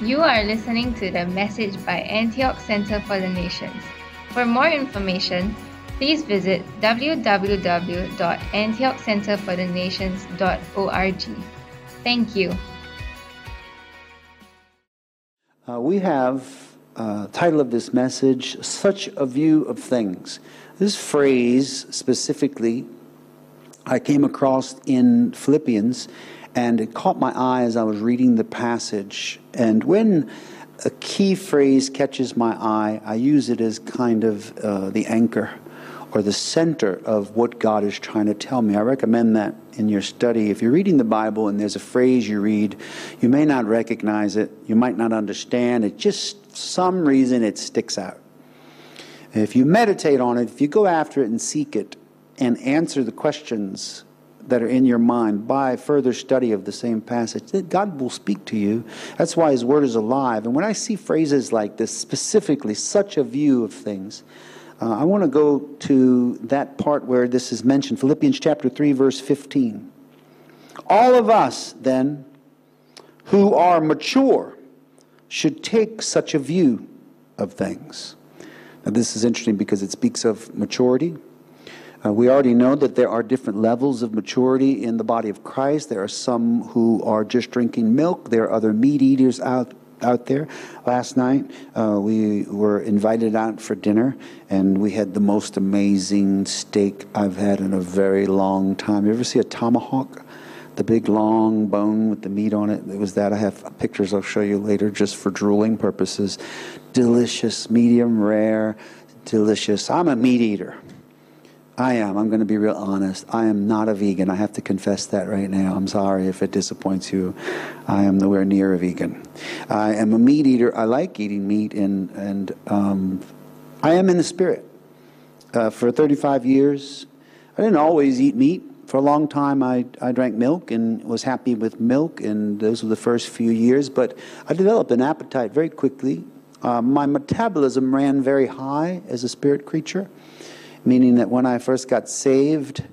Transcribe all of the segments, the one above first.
You are listening to the message by Antioch Center for the Nations. For more information, please visit www.antiochcenterforthenations.org. Thank you. Uh, we have uh, title of this message, Such a View of Things. This phrase specifically I came across in Philippians and it caught my eye as I was reading the passage. And when a key phrase catches my eye, I use it as kind of uh, the anchor or the center of what God is trying to tell me. I recommend that in your study. If you're reading the Bible and there's a phrase you read, you may not recognize it, you might not understand it, just some reason it sticks out. If you meditate on it, if you go after it and seek it and answer the questions that are in your mind by further study of the same passage, God will speak to you. That's why His Word is alive. And when I see phrases like this, specifically, such a view of things, uh, I want to go to that part where this is mentioned Philippians chapter 3, verse 15. All of us, then, who are mature, should take such a view of things. Now, this is interesting because it speaks of maturity. Uh, we already know that there are different levels of maturity in the body of Christ. There are some who are just drinking milk, there are other meat eaters out out there. Last night, uh, we were invited out for dinner, and we had the most amazing steak I've had in a very long time. You ever see a tomahawk? The big long bone with the meat on it. It was that. I have pictures I'll show you later just for drooling purposes. Delicious, medium rare, delicious. I'm a meat eater. I am. I'm going to be real honest. I am not a vegan. I have to confess that right now. I'm sorry if it disappoints you. I am nowhere near a vegan. I am a meat eater. I like eating meat, and and um, I am in the spirit. Uh, for 35 years, I didn't always eat meat. For a long time, I, I drank milk and was happy with milk, and those were the first few years. But I developed an appetite very quickly. Uh, my metabolism ran very high as a spirit creature meaning that when I first got saved,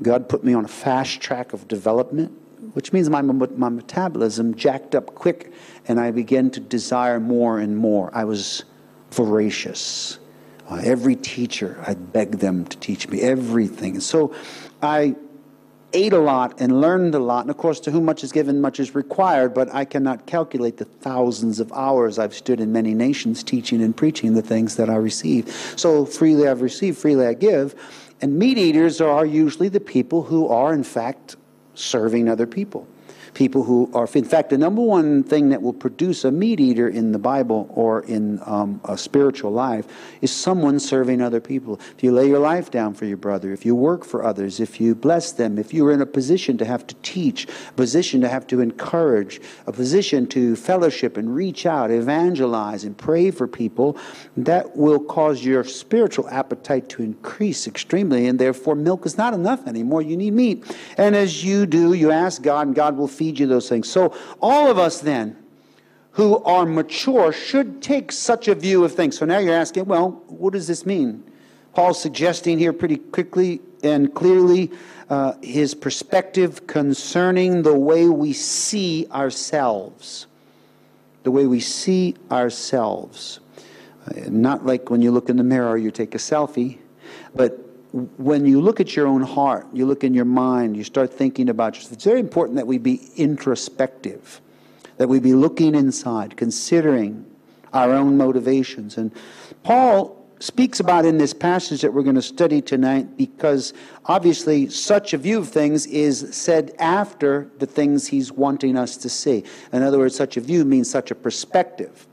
God put me on a fast track of development, which means my, my metabolism jacked up quick and I began to desire more and more. I was voracious. Uh, every teacher, I begged them to teach me everything. So I ate a lot and learned a lot. And of course, to whom much is given, much is required. But I cannot calculate the thousands of hours I've stood in many nations teaching and preaching the things that I receive. So freely I've received, freely I give. And meat eaters are usually the people who are, in fact, serving other people people who are, in fact, the number one thing that will produce a meat eater in the Bible or in um, a spiritual life is someone serving other people. If you lay your life down for your brother, if you work for others, if you bless them, if you're in a position to have to teach, a position to have to encourage, a position to fellowship and reach out, evangelize, and pray for people, that will cause your spiritual appetite to increase extremely, and therefore milk is not enough anymore. You need meat. And as you do, you ask God, and God will feed feed you those things. So, all of us then who are mature should take such a view of things. So now you're asking, well, what does this mean? Paul's suggesting here pretty quickly and clearly uh, his perspective concerning the way we see ourselves. The way we see ourselves. Uh, not like when you look in the mirror, you take a selfie, but when you look at your own heart, you look in your mind, you start thinking about yourself. It's very important that we be introspective, that we be looking inside, considering our own motivations. And Paul speaks about in this passage that we're going to study tonight because obviously such a view of things is said after the things he's wanting us to see. In other words, such a view means such a perspective,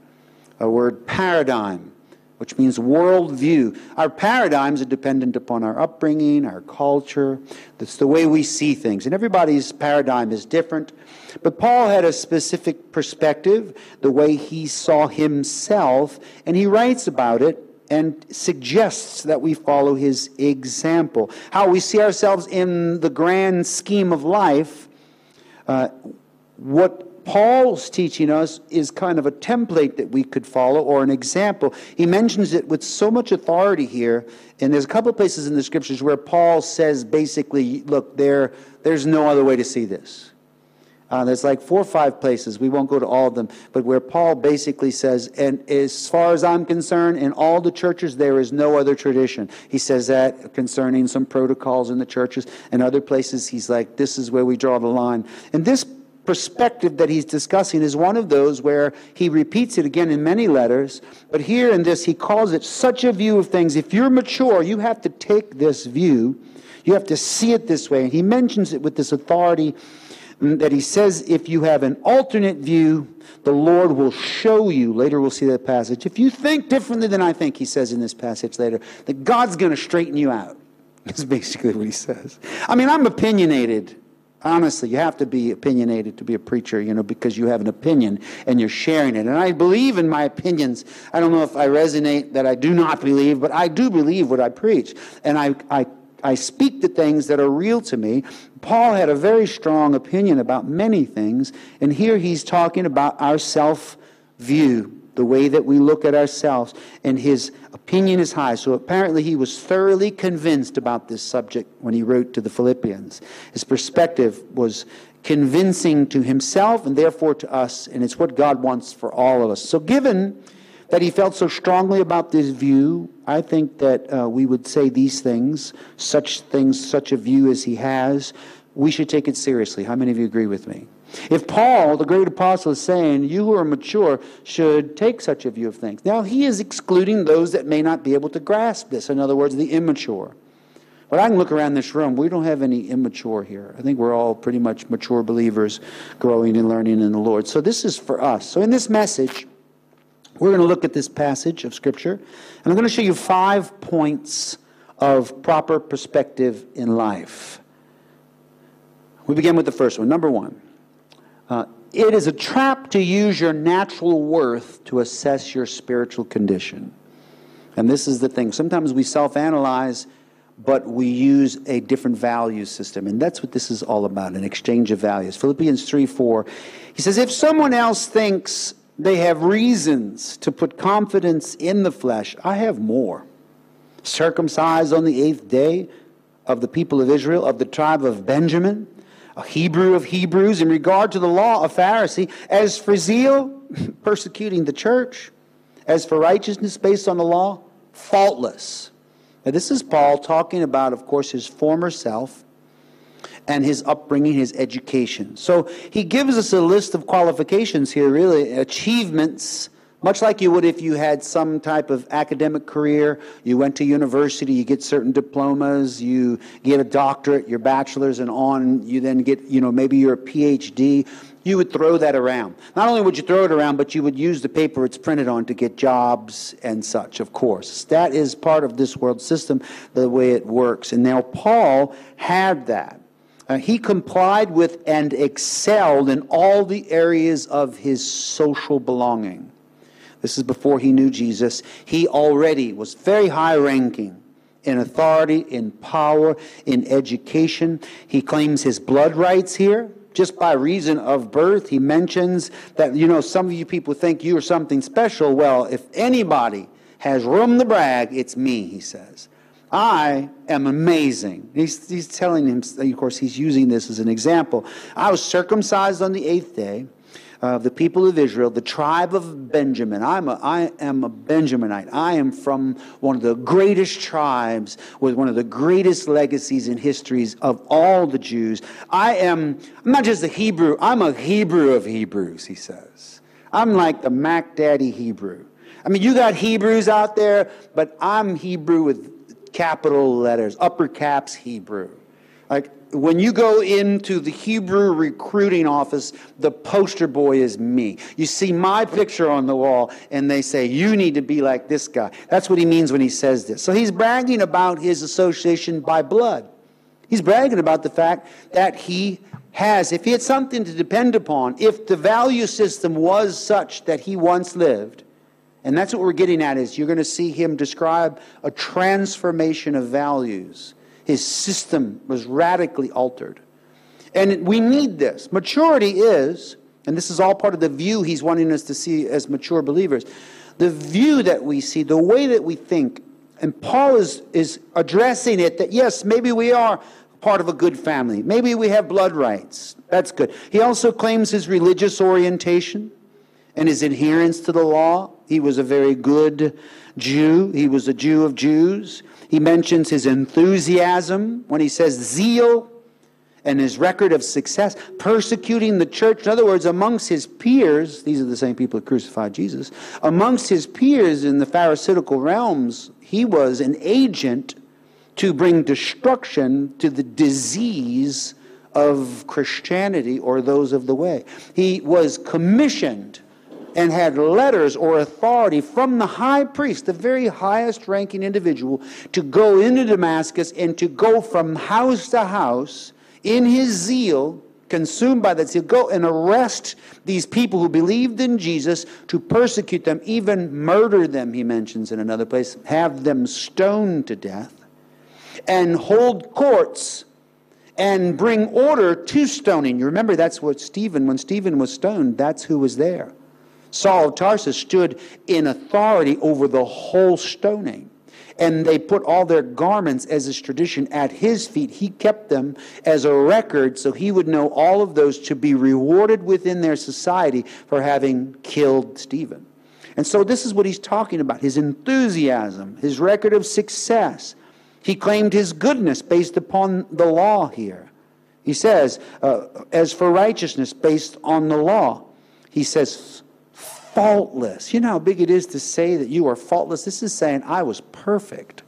a word paradigm which means worldview. Our paradigms are dependent upon our upbringing, our culture. That's the way we see things. And everybody's paradigm is different. But Paul had a specific perspective, the way he saw himself, and he writes about it and suggests that we follow his example. How we see ourselves in the grand scheme of life. Uh, what Paul's teaching us is kind of a template that we could follow or an example. He mentions it with so much authority here, and there's a couple places in the scriptures where Paul says basically, look, there, there's no other way to see this. Uh, there's like four or five places. We won't go to all of them, but where Paul basically says, and as far as I'm concerned, in all the churches, there is no other tradition. He says that concerning some protocols in the churches. And other places, he's like, this is where we draw the line. And this perspective that he's discussing is one of those where he repeats it again in many letters, but here in this, he calls it such a view of things. If you're mature, you have to take this view, you have to see it this way. And he mentions it with this authority mm, that he says if you have an alternate view, the Lord will show you. Later we'll see that passage. If you think differently than I think, he says in this passage later, that God's going to straighten you out. That's basically what he says. I mean, I'm opinionated. Honestly, you have to be opinionated to be a preacher, you know, because you have an opinion and you're sharing it. And I believe in my opinions. I don't know if I resonate that I do not believe, but I do believe what I preach. And I, I, I speak the things that are real to me. Paul had a very strong opinion about many things. And here he's talking about our self view the way that we look at ourselves, and his opinion is high. So apparently, he was thoroughly convinced about this subject when he wrote to the Philippians. His perspective was convincing to himself and therefore to us, and it's what God wants for all of us. So, given that he felt so strongly about this view, I think that uh, we would say these things, such things, such a view as he has, we should take it seriously. How many of you agree with me? If Paul, the great apostle, is saying you who are mature should take such a view of things, now he is excluding those that may not be able to grasp this. In other words, the immature. But I can look around this room. We don't have any immature here. I think we're all pretty much mature believers growing and learning in the Lord. So this is for us. So in this message, we're going to look at this passage of Scripture, and I'm going to show you five points of proper perspective in life. We begin with the first one. Number one. Uh, it is a trap to use your natural worth to assess your spiritual condition. And this is the thing. Sometimes we self analyze, but we use a different value system. And that's what this is all about an exchange of values. Philippians 3 4. He says, If someone else thinks they have reasons to put confidence in the flesh, I have more. Circumcised on the eighth day of the people of Israel, of the tribe of Benjamin a Hebrew of Hebrews, in regard to the law, a Pharisee. As for zeal, persecuting the church. As for righteousness based on the law, faultless. Now, this is Paul talking about, of course, his former self and his upbringing, his education. So he gives us a list of qualifications here, really, achievements much like you would if you had some type of academic career, you went to university, you get certain diplomas, you get a doctorate, your bachelor's, and on, you then get, you know, maybe you're a PhD. You would throw that around. Not only would you throw it around, but you would use the paper it's printed on to get jobs and such, of course. That is part of this world system, the way it works. And now Paul had that. Uh, he complied with and excelled in all the areas of his social belonging. This is before he knew Jesus. He already was very high ranking in authority, in power, in education. He claims his blood rights here just by reason of birth. He mentions that, you know, some of you people think you are something special. Well, if anybody has room to brag, it's me, he says. I am amazing. He's, he's telling him, of course, he's using this as an example. I was circumcised on the eighth day of the people of Israel, the tribe of Benjamin. I'm a, I am a Benjaminite. I am from one of the greatest tribes with one of the greatest legacies and histories of all the Jews. I am, I'm not just a Hebrew, I'm a Hebrew of Hebrews, he says. I'm like the Mac Daddy Hebrew. I mean, you got Hebrews out there, but I'm Hebrew with capital letters, upper caps Hebrew. Like, when you go into the Hebrew recruiting office, the poster boy is me. You see my picture on the wall, and they say, You need to be like this guy. That's what he means when he says this. So he's bragging about his association by blood. He's bragging about the fact that he has, if he had something to depend upon, if the value system was such that he once lived, and that's what we're getting at is you're going to see him describe a transformation of values his system was radically altered. And we need this. Maturity is, and this is all part of the view he's wanting us to see as mature believers, the view that we see, the way that we think. And Paul is, is addressing it that yes, maybe we are part of a good family. Maybe we have blood rights. That's good. He also claims his religious orientation and his adherence to the law. He was a very good Jew. He was a Jew of Jews. He mentions his enthusiasm when he says zeal and his record of success, persecuting the church. In other words, amongst his peers, these are the same people who crucified Jesus, amongst his peers in the Pharisaical realms, he was an agent to bring destruction to the disease of Christianity or those of the way. He was commissioned and had letters or authority from the high priest, the very highest ranking individual, to go into Damascus and to go from house to house in his zeal, consumed by that zeal, go and arrest these people who believed in Jesus, to persecute them, even murder them, he mentions in another place, have them stoned to death, and hold courts and bring order to stoning. You remember that's what Stephen, when Stephen was stoned, that's who was there. Saul of Tarsus stood in authority over the whole stoning and they put all their garments as is tradition at his feet. He kept them as a record so he would know all of those to be rewarded within their society for having killed Stephen. And so this is what he's talking about his enthusiasm, his record of success. He claimed his goodness based upon the law here. He says, uh, as for righteousness based on the law, he says, faultless. You know how big it is to say that you are faultless? This is saying, I was perfect.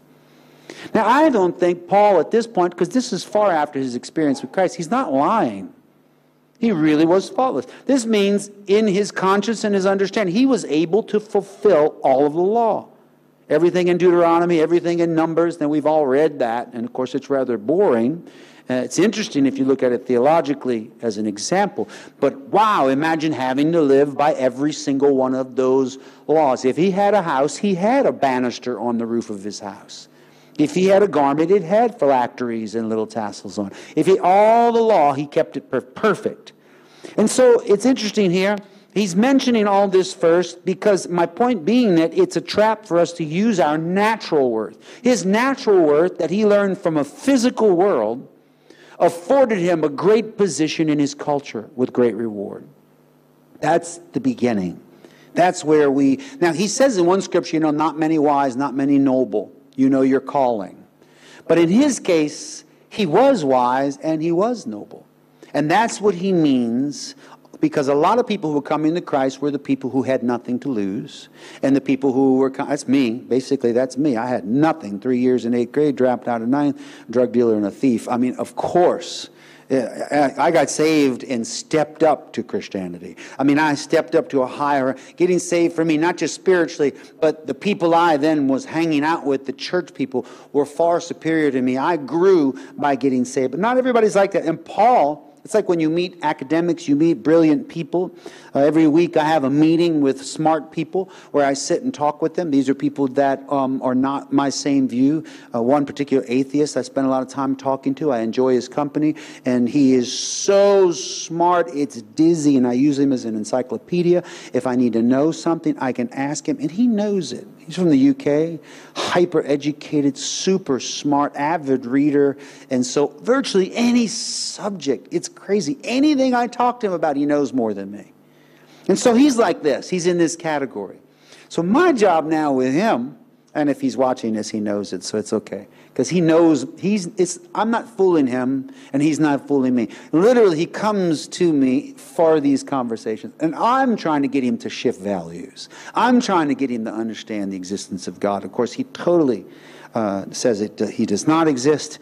Now, I don't think Paul at this point, because this is far after his experience with Christ, he's not lying. He really was faultless. This means in his conscience and his understanding, he was able to fulfill all of the law. Everything in Deuteronomy, everything in Numbers, then we've all read that, and of course it's rather boring. Uh, it's interesting if you look at it theologically as an example. But wow, imagine having to live by every single one of those laws. If he had a house, he had a banister on the roof of his house. If he had a garment, it had phylacteries and little tassels on. If he all the law, he kept it per- perfect. And so it's interesting here. He's mentioning all this first because my point being that it's a trap for us to use our natural worth. His natural worth that he learned from a physical world afforded him a great position in his culture with great reward. That's the beginning. That's where we. Now, he says in one scripture, you know, not many wise, not many noble. You know your calling. But in his case, he was wise and he was noble. And that's what he means because a lot of people who were coming to Christ were the people who had nothing to lose. And the people who were, that's me, basically, that's me. I had nothing. Three years in eighth grade, dropped out of ninth, drug dealer and a thief. I mean, of course. Eh, eh, I got saved and stepped up to Christianity. I mean, I stepped up to a higher, getting saved for me, not just spiritually, but the people I then was hanging out with, the church people, were far superior to me. I grew by getting saved. But not everybody's like that. And Paul, it's like when you meet academics, you meet brilliant people. Uh, every week I have a meeting with smart people where I sit and talk with them. These are people that um, are not my same view. Uh, one particular atheist I spend a lot of time talking to. I enjoy his company, and he is so smart, it's dizzy, and I use him as an encyclopedia. If I need to know something, I can ask him, and he knows it. He's from the UK, hyper educated, super smart, avid reader. And so, virtually any subject, it's crazy. Anything I talk to him about, he knows more than me. And so, he's like this. He's in this category. So, my job now with him, and if he's watching this, he knows it, so it's okay because he knows he's it's i'm not fooling him and he's not fooling me. Literally he comes to me for these conversations and i'm trying to get him to shift values. I'm trying to get him to understand the existence of god. Of course he totally uh, says it he does not exist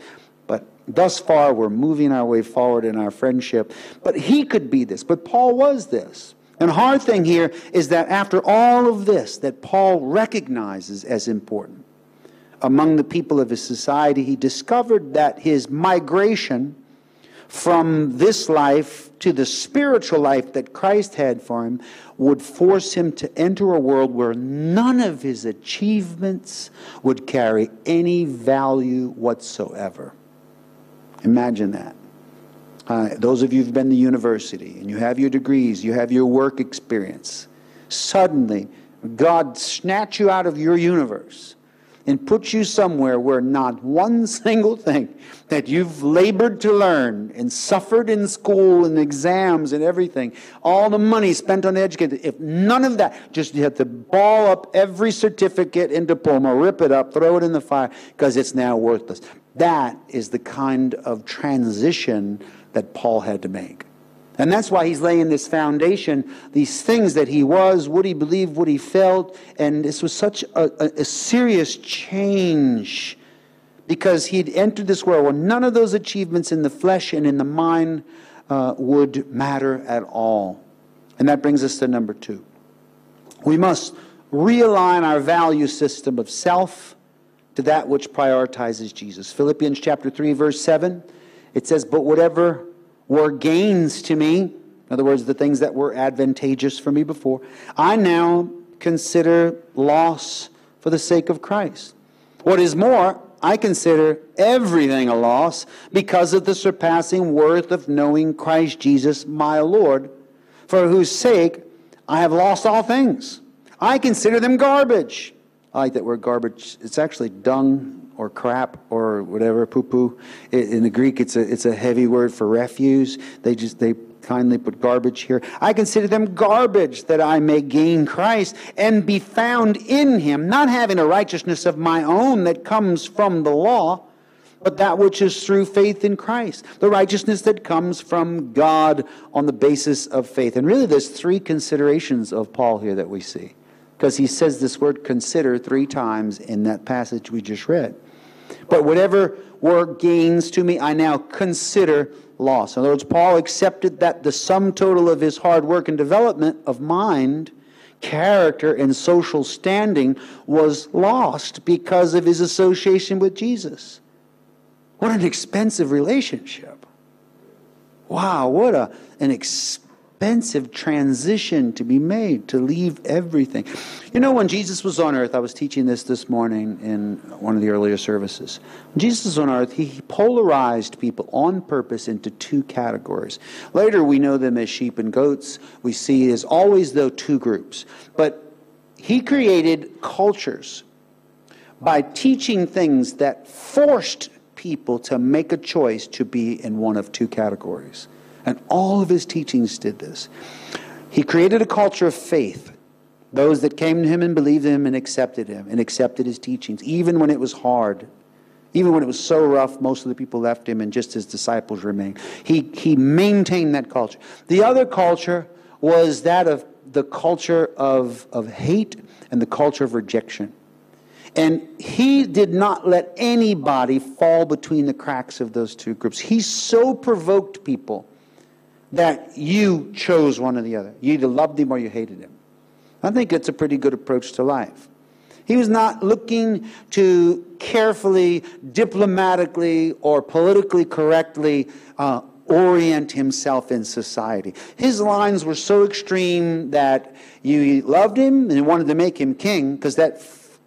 but thus far we're moving our way forward in our friendship. But he could be this. But paul was this. And hard thing here is that after all of this that paul recognizes as important among the people of his society, he discovered that his migration from this life to the spiritual life that Christ had for him would force him to enter a world where none of his achievements would carry any value whatsoever. Imagine that. Uh, those of you who've been to university and you have your degrees, you have your work experience, suddenly God snatch you out of your universe and put you somewhere where not one single thing that you've labored to learn and suffered in school and exams and everything, all the money spent on education, if none of that, just you have to ball up every certificate and diploma, rip it up, throw it in the fire, because it's now worthless. That is the kind of transition that Paul had to make. And that's why he's laying this foundation, these things that he was, what he believed, what he felt. And this was such a, a, a serious change because he'd entered this world where none of those achievements in the flesh and in the mind uh, would matter at all. And that brings us to number two. We must realign our value system of self to that which prioritizes Jesus. Philippians chapter 3 verse 7 it says but whatever were gains to me, in other words, the things that were advantageous for me before, I now consider loss for the sake of Christ. What is more, I consider everything a loss because of the surpassing worth of knowing Christ Jesus, my Lord, for whose sake I have lost all things. I consider them garbage. I like that word garbage. It's actually dung or crap or whatever, poo poo. In the Greek, it's a, it's a heavy word for refuse. They just, they kindly put garbage here. I consider them garbage that I may gain Christ and be found in him, not having a righteousness of my own that comes from the law, but that which is through faith in Christ, the righteousness that comes from God on the basis of faith. And really, there's three considerations of Paul here that we see. Because he says this word consider three times in that passage we just read. But whatever were gains to me, I now consider loss. In other words, Paul accepted that the sum total of his hard work and development of mind, character, and social standing was lost because of his association with Jesus. What an expensive relationship. Wow, what a, an expensive expensive transition to be made, to leave everything. You know, when Jesus was on earth, I was teaching this this morning in one of the earlier services. When Jesus was on earth, he polarized people on purpose into two categories. Later, we know them as sheep and goats. We see as always, though, two groups. But he created cultures by teaching things that forced people to make a choice to be in one of two categories. And all of his teachings did this. He created a culture of faith. Those that came to him and believed him and accepted him and accepted his teachings, even when it was hard, even when it was so rough, most of the people left him and just his disciples remained. He, he maintained that culture. The other culture was that of the culture of, of hate and the culture of rejection. And he did not let anybody fall between the cracks of those two groups. He so provoked people that you chose one or the other. You either loved him or you hated him. I think it's a pretty good approach to life. He was not looking to carefully, diplomatically, or politically correctly uh, orient himself in society. His lines were so extreme that you loved him and wanted to make him king because that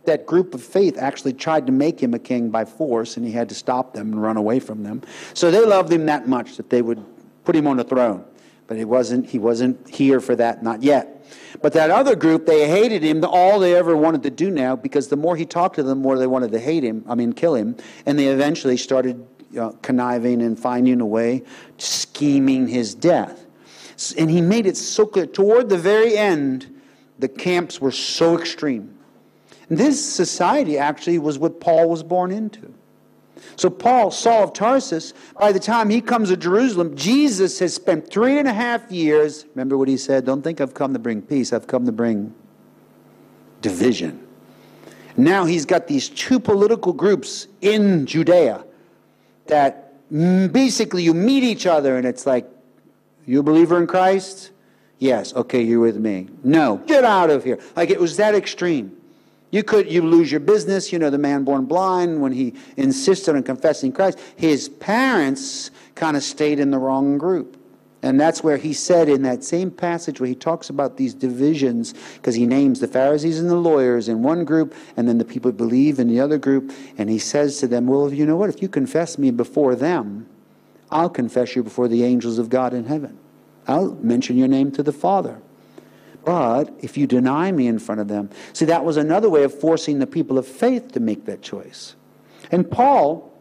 that group of faith actually tried to make him a king by force and he had to stop them and run away from them. So they loved him that much that they would put him on the throne. But he wasn't, he wasn't here for that, not yet. But that other group, they hated him. All they ever wanted to do now, because the more he talked to them, the more they wanted to hate him, I mean, kill him. And they eventually started you know, conniving and finding a way, scheming his death. And he made it so clear. Toward the very end, the camps were so extreme. This society actually was what Paul was born into. So, Paul, Saul of Tarsus, by the time he comes to Jerusalem, Jesus has spent three and a half years. Remember what he said? Don't think I've come to bring peace, I've come to bring division. Now he's got these two political groups in Judea that basically you meet each other and it's like, you a believer in Christ? Yes, okay, you're with me. No, get out of here. Like it was that extreme. You could you lose your business. You know the man born blind when he insisted on confessing Christ. His parents kind of stayed in the wrong group. And that's where he said in that same passage where he talks about these divisions, because he names the Pharisees and the lawyers in one group, and then the people who believe in the other group. And he says to them, Well, you know what? If you confess me before them, I'll confess you before the angels of God in heaven. I'll mention your name to the Father. But if you deny me in front of them, see, that was another way of forcing the people of faith to make that choice. And Paul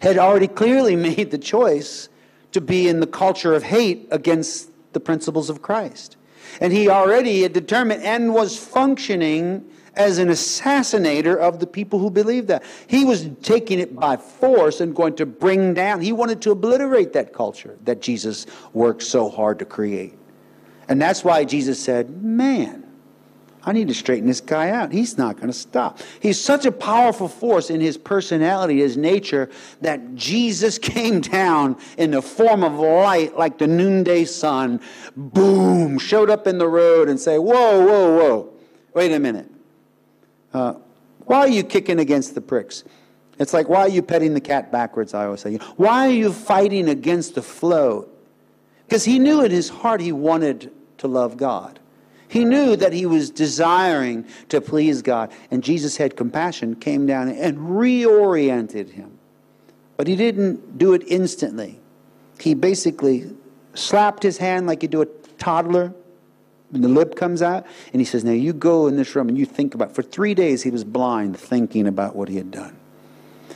had already clearly made the choice to be in the culture of hate against the principles of Christ. And he already had determined and was functioning as an assassinator of the people who believed that. He was taking it by force and going to bring down, he wanted to obliterate that culture that Jesus worked so hard to create. And that's why Jesus said, Man, I need to straighten this guy out. He's not going to stop. He's such a powerful force in his personality, his nature, that Jesus came down in the form of light like the noonday sun, boom, showed up in the road and say, Whoa, whoa, whoa, wait a minute. Uh, why are you kicking against the pricks? It's like, why are you petting the cat backwards? I always say. Why are you fighting against the flow? Because he knew in his heart he wanted to love God. He knew that he was desiring to please God. And Jesus had compassion, came down and reoriented him. But he didn't do it instantly. He basically slapped his hand like you do a toddler and the lip comes out, and he says, Now you go in this room and you think about For three days, he was blind, thinking about what he had done.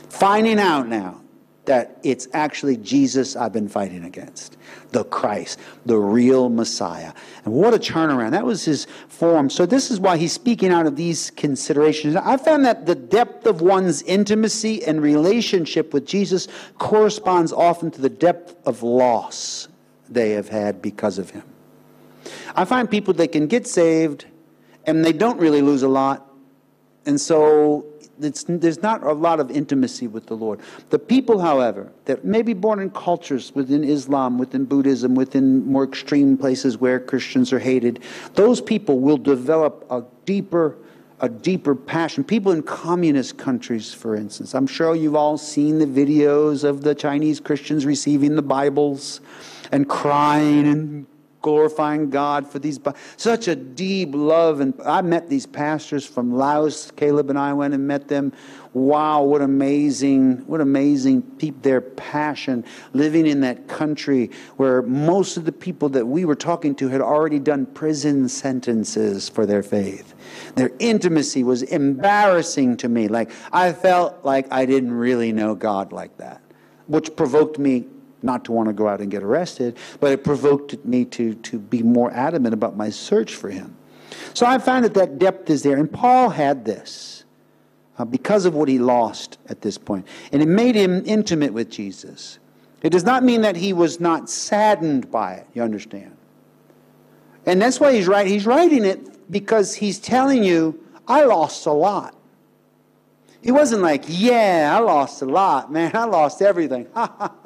Finding out now that it's actually Jesus I've been fighting against the Christ, the real Messiah. And what a turnaround. That was his form. So, this is why he's speaking out of these considerations. I found that the depth of one's intimacy and relationship with Jesus corresponds often to the depth of loss they have had because of him. I find people that can get saved and they don't really lose a lot. And so there's not a lot of intimacy with the Lord. The people, however, that may be born in cultures within Islam, within Buddhism, within more extreme places where Christians are hated, those people will develop a deeper a deeper passion. People in communist countries, for instance. I'm sure you've all seen the videos of the Chinese Christians receiving the Bibles and crying and glorifying God for these. Such a deep love. And I met these pastors from Laos. Caleb and I went and met them. Wow, what amazing, what amazing people, their passion living in that country where most of the people that we were talking to had already done prison sentences for their faith. Their intimacy was embarrassing to me. Like, I felt like I didn't really know God like that, which provoked me not to want to go out and get arrested, but it provoked me to, to be more adamant about my search for him. So I found that that depth is there. And Paul had this uh, because of what he lost at this point. And it made him intimate with Jesus. It does not mean that he was not saddened by it, you understand? And that's why he's writing. He's writing it because he's telling you, I lost a lot. He wasn't like, yeah, I lost a lot, man. I lost everything.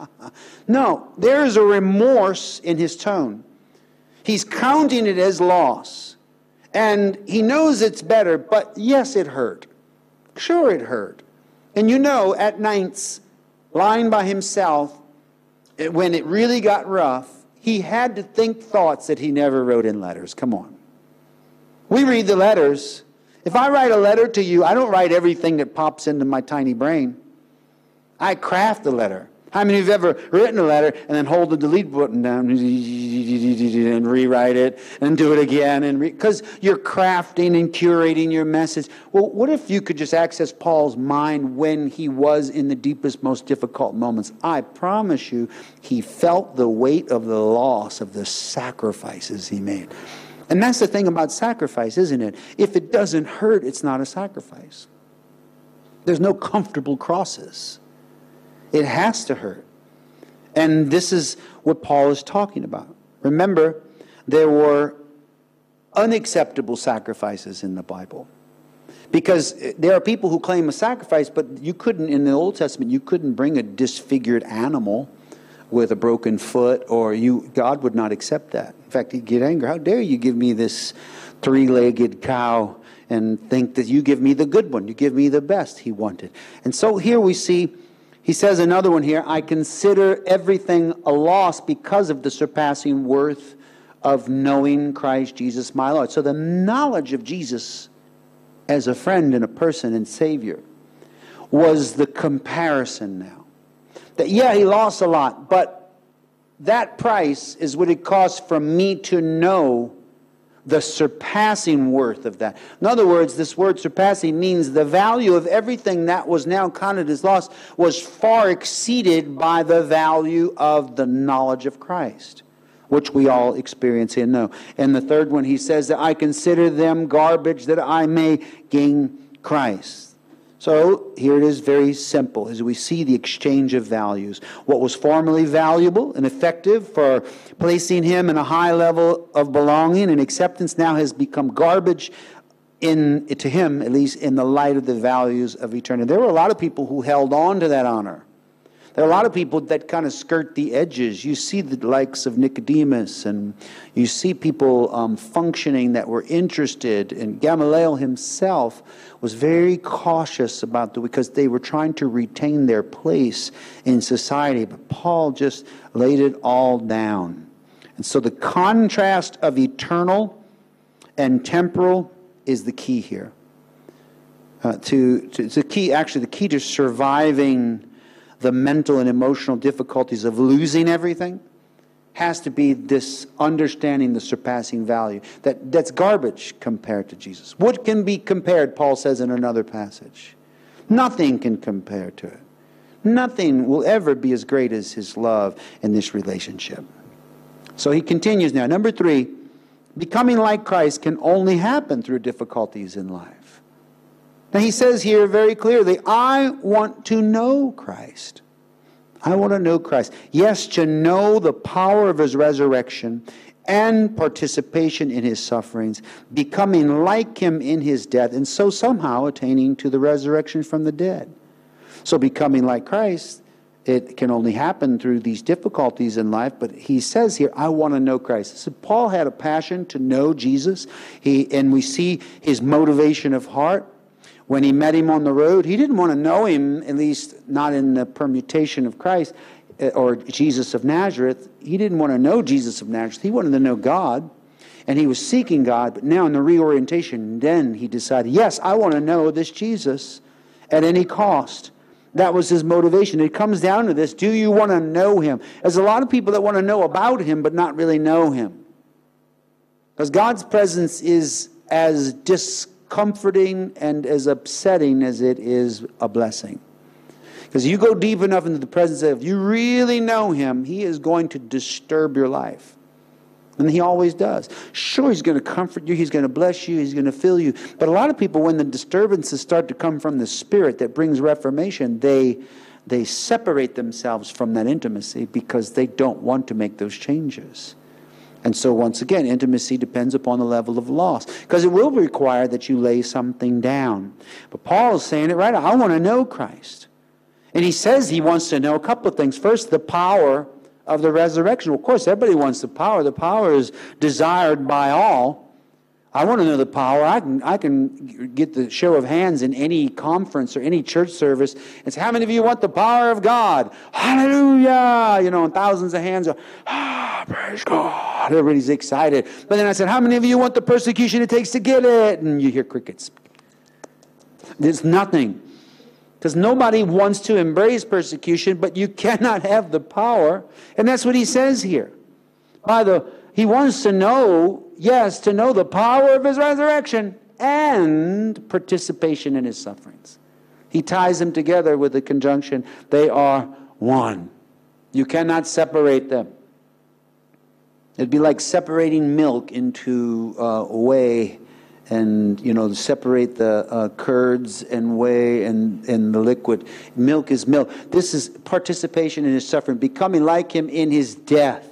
no, there's a remorse in his tone. He's counting it as loss. And he knows it's better, but yes, it hurt. Sure, it hurt. And you know, at nights, lying by himself, eh, when it really got rough, he had to think thoughts that he never wrote in letters. Come on. We read the letters if I write a letter to you, I don't write everything that pops into my tiny brain. I craft the letter. How many of you have ever written a letter and then hold the delete button down and rewrite it and do it again? And because re- you're crafting and curating your message. Well, what if you could just access Paul's mind when he was in the deepest, most difficult moments? I promise you, he felt the weight of the loss of the sacrifices he made. And that's the thing about sacrifice, isn't it? If it doesn't hurt, it's not a sacrifice. There's no comfortable crosses. It has to hurt. And this is what Paul is talking about. Remember, there were unacceptable sacrifices in the Bible. Because there are people who claim a sacrifice, but you couldn't, in the Old Testament, you couldn't bring a disfigured animal with a broken foot, or you, God would not accept that. In fact, he'd get angry. How dare you give me this three legged cow and think that you give me the good one? You give me the best, he wanted. And so here we see, he says another one here I consider everything a loss because of the surpassing worth of knowing Christ Jesus my Lord. So the knowledge of Jesus as a friend and a person and Savior was the comparison now that, yeah, he lost a lot, but that price is what it costs for me to know the surpassing worth of that. In other words, this word surpassing means the value of everything that was now counted as loss was far exceeded by the value of the knowledge of Christ, which we all experience and know. And the third one, he says that I consider them garbage that I may gain Christ. So here it is very simple as we see the exchange of values. What was formerly valuable and effective for placing him in a high level of belonging and acceptance now has become garbage in to him, at least in the light of the values of eternity. There were a lot of people who held on to that honor. There are a lot of people that kind of skirt the edges. You see the likes of Nicodemus, and you see people um, functioning that were interested. And Gamaliel himself was very cautious about the because they were trying to retain their place in society. But Paul just laid it all down. And so the contrast of eternal and temporal is the key here. Uh, to, to the key, actually, the key to surviving the mental and emotional difficulties of losing everything has to be this understanding the surpassing value. That, that's garbage compared to Jesus. What can be compared, Paul says in another passage? Nothing can compare to it. Nothing will ever be as great as his love in this relationship. So he continues now. Number three, becoming like Christ can only happen through difficulties in life. Now he says here very clearly, I want to know Christ. I want to know Christ. Yes, to know the power of his resurrection and participation in his sufferings, becoming like him in his death, and so somehow attaining to the resurrection from the dead. So, becoming like Christ, it can only happen through these difficulties in life, but he says here, I want to know Christ. So Paul had a passion to know Jesus, he, and we see his motivation of heart when he met him on the road, he didn't want to know him, at least not in the permutation of Christ eh, or Jesus of Nazareth. He didn't want to know Jesus of Nazareth. He wanted to know God. And he was seeking God, but now in the reorientation, then he decided, yes, I want to know this Jesus at any cost. That was his motivation. It comes down to this do you want to know him? There's a lot of people that want to know about him, but not really know him. Because God's presence is as dis comforting and as upsetting as it is a blessing. Because you go deep enough into the presence of, if you really know Him, He is going to disturb your life. And He always does. Sure, He's going to comfort you, He's going to bless you, He's going to fill you. But a lot of people, when the disturbances start to come from the Spirit that brings reformation, they, they separate themselves from that intimacy because they don't want to make those changes. And so, once again, intimacy depends upon the level of loss because it will require that you lay something down. But Paul is saying it right. I want to know Christ. And he says he wants to know a couple of things. First, the power of the resurrection. Of course, everybody wants the power. The power is desired by all. I want to know the power. I can, I can get the show of hands in any conference or any church service and say, How many of you want the power of God? Hallelujah! You know, and thousands of hands are, Ah, praise God. Everybody's excited. But then I said, How many of you want the persecution it takes to get it? And you hear crickets. There's nothing. Because nobody wants to embrace persecution, but you cannot have the power. And that's what he says here. By the he wants to know, yes, to know the power of his resurrection and participation in his sufferings. He ties them together with the conjunction, they are one. You cannot separate them. It'd be like separating milk into uh, whey and you know separate the uh, curds and whey and, and the liquid milk is milk this is participation in his suffering becoming like him in his death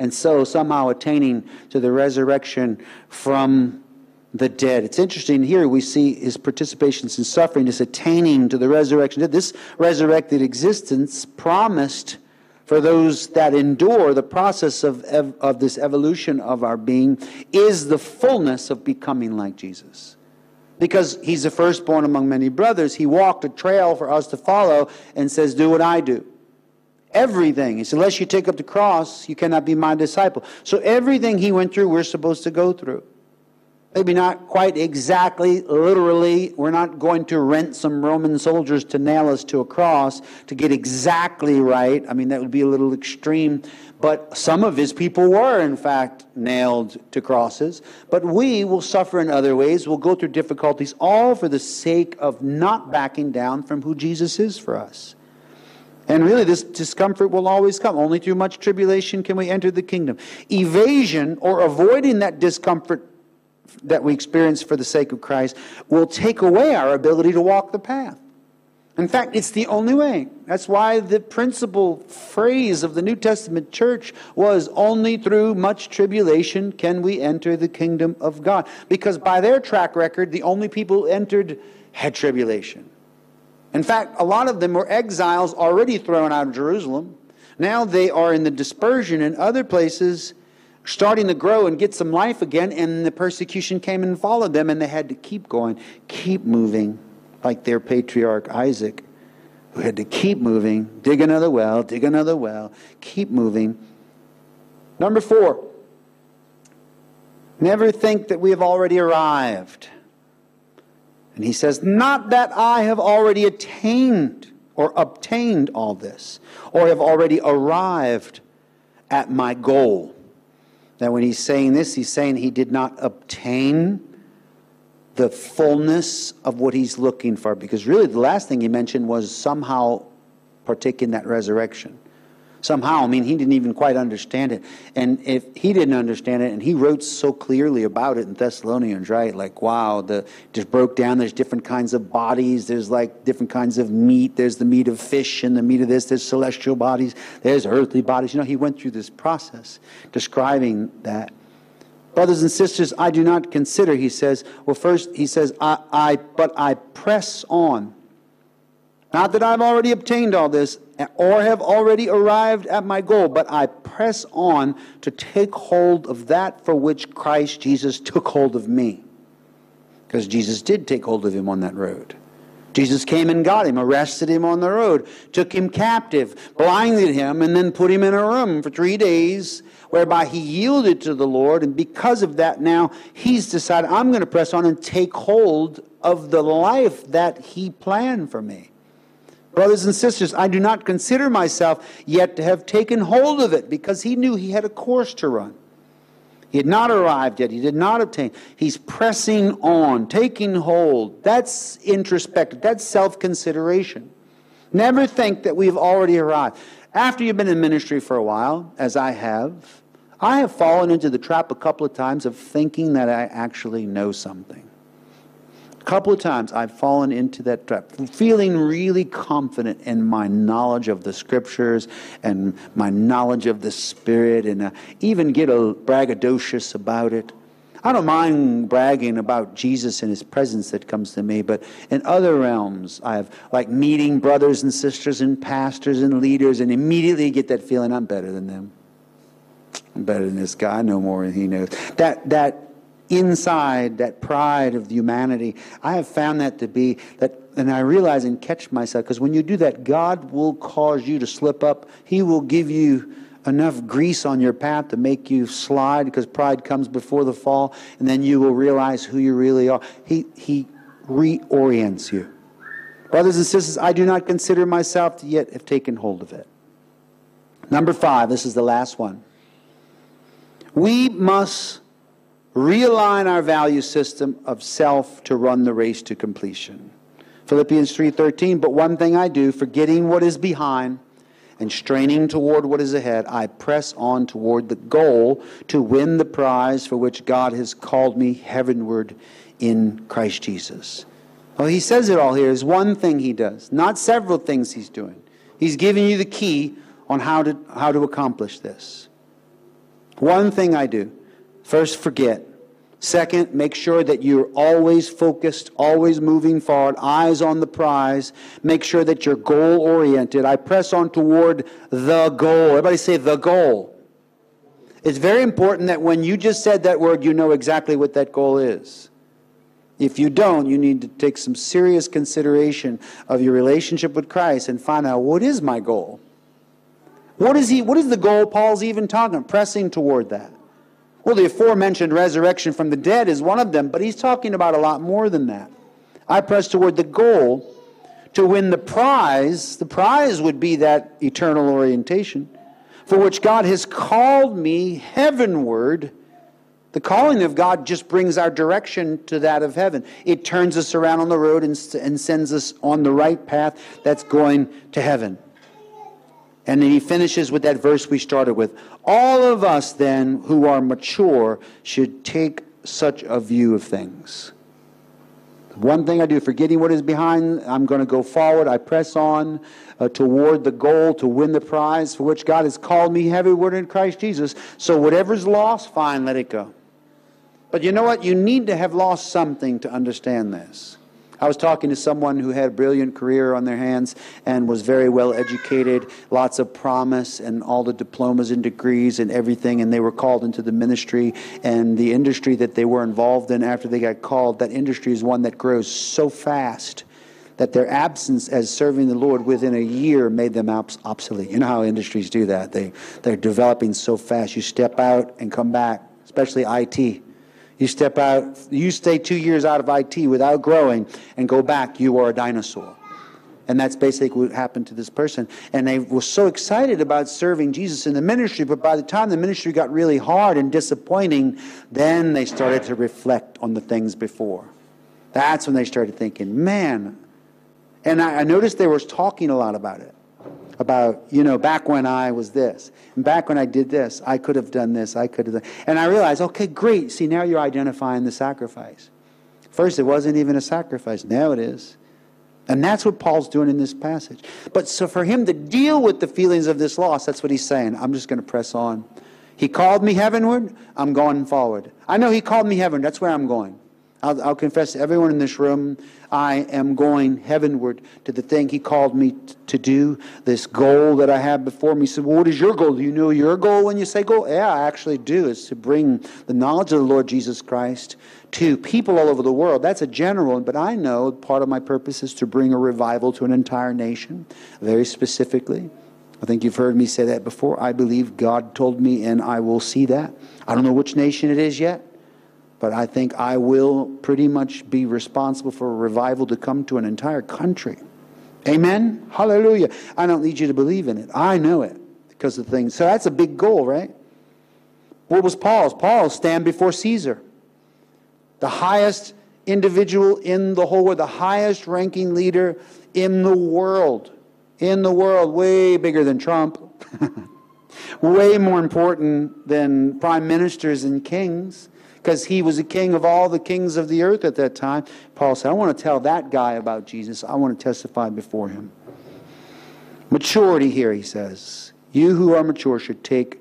and so somehow attaining to the resurrection from the dead. It's interesting here we see his participations in suffering, his attaining to the resurrection. This resurrected existence promised for those that endure the process of, of this evolution of our being is the fullness of becoming like Jesus. Because he's the firstborn among many brothers, he walked a trail for us to follow and says, Do what I do. Everything. He said, unless you take up the cross, you cannot be my disciple. So everything he went through, we're supposed to go through. Maybe not quite exactly, literally. We're not going to rent some Roman soldiers to nail us to a cross to get exactly right. I mean, that would be a little extreme. But some of his people were, in fact, nailed to crosses. But we will suffer in other ways. We'll go through difficulties, all for the sake of not backing down from who Jesus is for us. And really, this discomfort will always come. Only through much tribulation can we enter the kingdom. Evasion or avoiding that discomfort that we experience for the sake of Christ will take away our ability to walk the path. In fact, it's the only way. That's why the principal phrase of the New Testament church was only through much tribulation can we enter the kingdom of God. Because by their track record, the only people who entered had tribulation. In fact, a lot of them were exiles already thrown out of Jerusalem. Now they are in the dispersion in other places, starting to grow and get some life again, and the persecution came and followed them, and they had to keep going, keep moving, like their patriarch Isaac, who had to keep moving, dig another well, dig another well, keep moving. Number four, never think that we have already arrived. And he says, Not that I have already attained or obtained all this, or have already arrived at my goal. Now, when he's saying this, he's saying he did not obtain the fullness of what he's looking for. Because really, the last thing he mentioned was somehow partake in that resurrection somehow. I mean, he didn't even quite understand it. And if he didn't understand it, and he wrote so clearly about it in Thessalonians, right? Like, wow, the just broke down. There's different kinds of bodies. There's like different kinds of meat. There's the meat of fish and the meat of this. There's celestial bodies. There's earthly bodies. You know, he went through this process describing that. Brothers and sisters, I do not consider, he says, well, first he says, I, I but I press on. Not that I've already obtained all this, or have already arrived at my goal, but I press on to take hold of that for which Christ Jesus took hold of me. Because Jesus did take hold of him on that road. Jesus came and got him, arrested him on the road, took him captive, blinded him, and then put him in a room for three days, whereby he yielded to the Lord. And because of that, now he's decided, I'm going to press on and take hold of the life that he planned for me. Brothers and sisters, I do not consider myself yet to have taken hold of it because he knew he had a course to run. He had not arrived yet. He did not obtain. He's pressing on, taking hold. That's introspective. That's self consideration. Never think that we've already arrived. After you've been in ministry for a while, as I have, I have fallen into the trap a couple of times of thinking that I actually know something. A couple of times I've fallen into that trap, feeling really confident in my knowledge of the scriptures and my knowledge of the Spirit, and uh, even get a braggadocious about it. I don't mind bragging about Jesus and his presence that comes to me, but in other realms, I have like meeting brothers and sisters and pastors and leaders and immediately get that feeling I'm better than them. I'm better than this guy. I know more than he knows. That, that inside that pride of humanity. I have found that to be that, and I realize and catch myself because when you do that, God will cause you to slip up. He will give you enough grease on your path to make you slide because pride comes before the fall, and then you will realize who you really are. He, he reorients you. Brothers and sisters, I do not consider myself to yet have taken hold of it. Number five, this is the last one. We must realign our value system of self to run the race to completion. Philippians 3:13, but one thing I do, forgetting what is behind and straining toward what is ahead, I press on toward the goal to win the prize for which God has called me heavenward in Christ Jesus. Well, he says it all here is one thing he does, not several things he's doing. He's giving you the key on how to, how to accomplish this. One thing I do. First, forget. Second, make sure that you're always focused, always moving forward, eyes on the prize. Make sure that you're goal oriented. I press on toward the goal. Everybody say the goal. It's very important that when you just said that word, you know exactly what that goal is. If you don't, you need to take some serious consideration of your relationship with Christ and find out what is my goal? What is he what is the goal Paul's even talking? Pressing toward that. Well, the aforementioned resurrection from the dead is one of them, but he's talking about a lot more than that. I press toward the goal to win the prize. The prize would be that eternal orientation for which God has called me heavenward. The calling of God just brings our direction to that of heaven. It turns us around on the road and, and sends us on the right path that's going to heaven. And then he finishes with that verse we started with. All of us, then, who are mature, should take such a view of things. One thing I do, forgetting what is behind, I'm going to go forward. I press on uh, toward the goal to win the prize for which God has called me heavenward in Christ Jesus. So whatever's lost, fine, let it go. But you know what? You need to have lost something to understand this. I was talking to someone who had a brilliant career on their hands and was very well educated, lots of promise, and all the diplomas and degrees and everything. And they were called into the ministry. And the industry that they were involved in after they got called, that industry is one that grows so fast that their absence as serving the Lord within a year made them obsolete. You know how industries do that. They, they're developing so fast. You step out and come back, especially IT. You step out, you stay two years out of IT without growing and go back, you are a dinosaur. And that's basically what happened to this person. And they were so excited about serving Jesus in the ministry, but by the time the ministry got really hard and disappointing, then they started to reflect on the things before. That's when they started thinking, man. And I, noticed they were talking a lot about it about, you know, back when I was this, and back when I did this, I could have done this, I could have done. And I realized, okay, great. See, now you're identifying the sacrifice. First, it wasn't even a sacrifice. Now it is. And that's what Paul's doing in this passage. But so for him to deal with the feelings of this loss, that's what he's saying. I'm just going to press on. He called me heavenward. I'm going forward. I know he called me heaven. That's where I'm going. I'll, I'll, confess to everyone in this room, I am going heavenward to the thing He called me to do, this goal that I have before me. He said, well, What is your goal? Do you know your goal when you say goal? Yeah, I actually do. It's to bring the knowledge of the Lord Jesus Christ to people all over the world. That's a general, but I know part of my purpose is to bring a revival to an entire nation, very specifically. I think you've heard me say that before. I believe God told me, and I will see that. I don't know which nation it is yet. But I think I will pretty much be responsible for a revival to come to an entire country. Amen? Hallelujah. I don't need you to believe in it. I know it because of things. So that's a big goal, right? What was Paul's? Paul stand before Caesar, the highest individual in the whole world, the highest ranking leader in the world. In the world, way bigger than Trump, way more important than prime ministers and kings because he was a king of all the kings of the earth at that time. Paul said, I want to tell that guy about Jesus. I want to testify before him. Maturity here, he says. You who are mature should take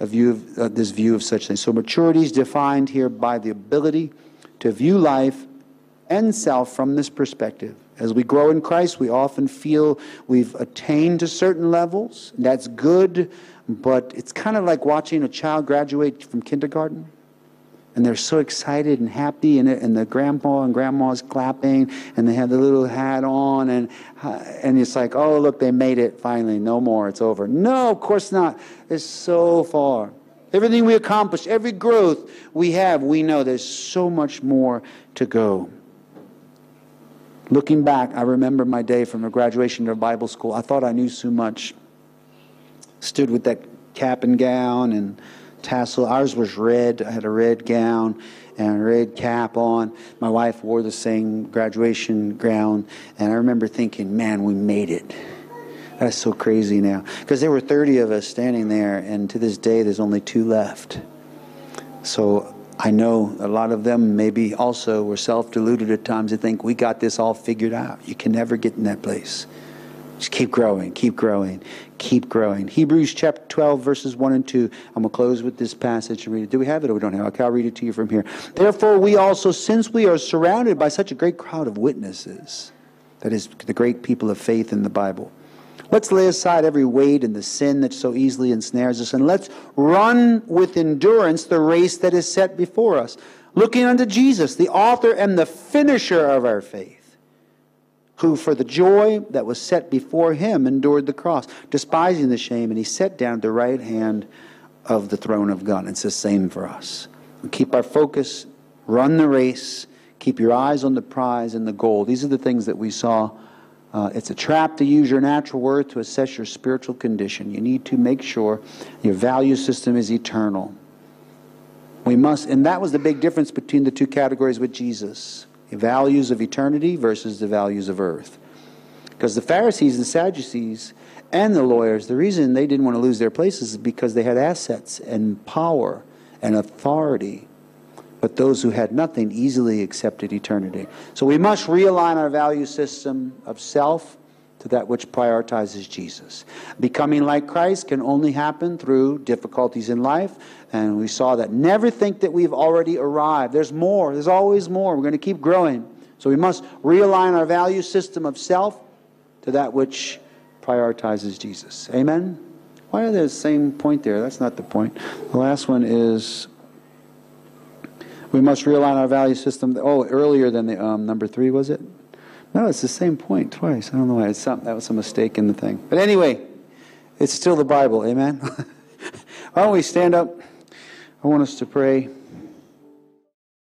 a view of uh, this view of such things. So maturity is defined here by the ability to view life and self from this perspective. As we grow in Christ, we often feel we've attained to certain levels. That's good, but it's kind of like watching a child graduate from kindergarten and they're so excited and happy, and, and the grandpa and grandma's clapping, and they have the little hat on, and uh, and it's like, oh look, they made it finally. No more, it's over. No, of course not. It's so far. Everything we accomplish, every growth we have, we know there's so much more to go. Looking back, I remember my day from a graduation of Bible school. I thought I knew so much. Stood with that cap and gown and tassel. Ours was red. I had a red gown and a red cap on. My wife wore the same graduation gown. And I remember thinking, man, we made it. That's so crazy now. Because there were 30 of us standing there, and to this day, there's only two left. So I know a lot of them maybe also were self deluded at times to think we got this all figured out. You can never get in that place. Just keep growing, keep growing, keep growing. Hebrews chapter 12, verses 1 and 2. I'm going to close with this passage and read it. Do we have it or we don't have it? Okay, I'll read it to you from here. Therefore, we also, since we are surrounded by such a great crowd of witnesses, that is, the great people of faith in the Bible, let's lay aside every weight and the sin that so easily ensnares us, and let's run with endurance the race that is set before us, looking unto Jesus, the author and the finisher of our faith who for the joy that was set before him endured the cross, despising the shame, and he sat down at the right hand of the throne of God. It's the same for us. keep our focus, run the race, keep your eyes on the prize and the goal. These are the things that we saw. Uh, it's a trap to use your natural worth to assess your spiritual condition. You need to make sure your value system is eternal. We must, and that was the big difference between the two categories with Jesus values of eternity versus the values of earth. Because the Pharisees and Sadducees and the lawyers, the reason they didn't want to lose their places is because they had assets and power and authority. But those who had nothing easily accepted eternity. So we must realign our value system of self to that which prioritizes Jesus. Becoming like Christ can only happen through difficulties in life, and we saw that. Never think that we've already arrived. There's more, there's always more. We're going to keep growing. So we must realign our value system of self to that which prioritizes Jesus. Amen? Why are they the same point there? That's not the point. The last one is we must realign our value system. Oh, earlier than the um, number three, was it? No, it's the same point twice. I don't know why. It's some, that was a mistake in the thing. But anyway, it's still the Bible. Amen? why don't we stand up? I want us to pray.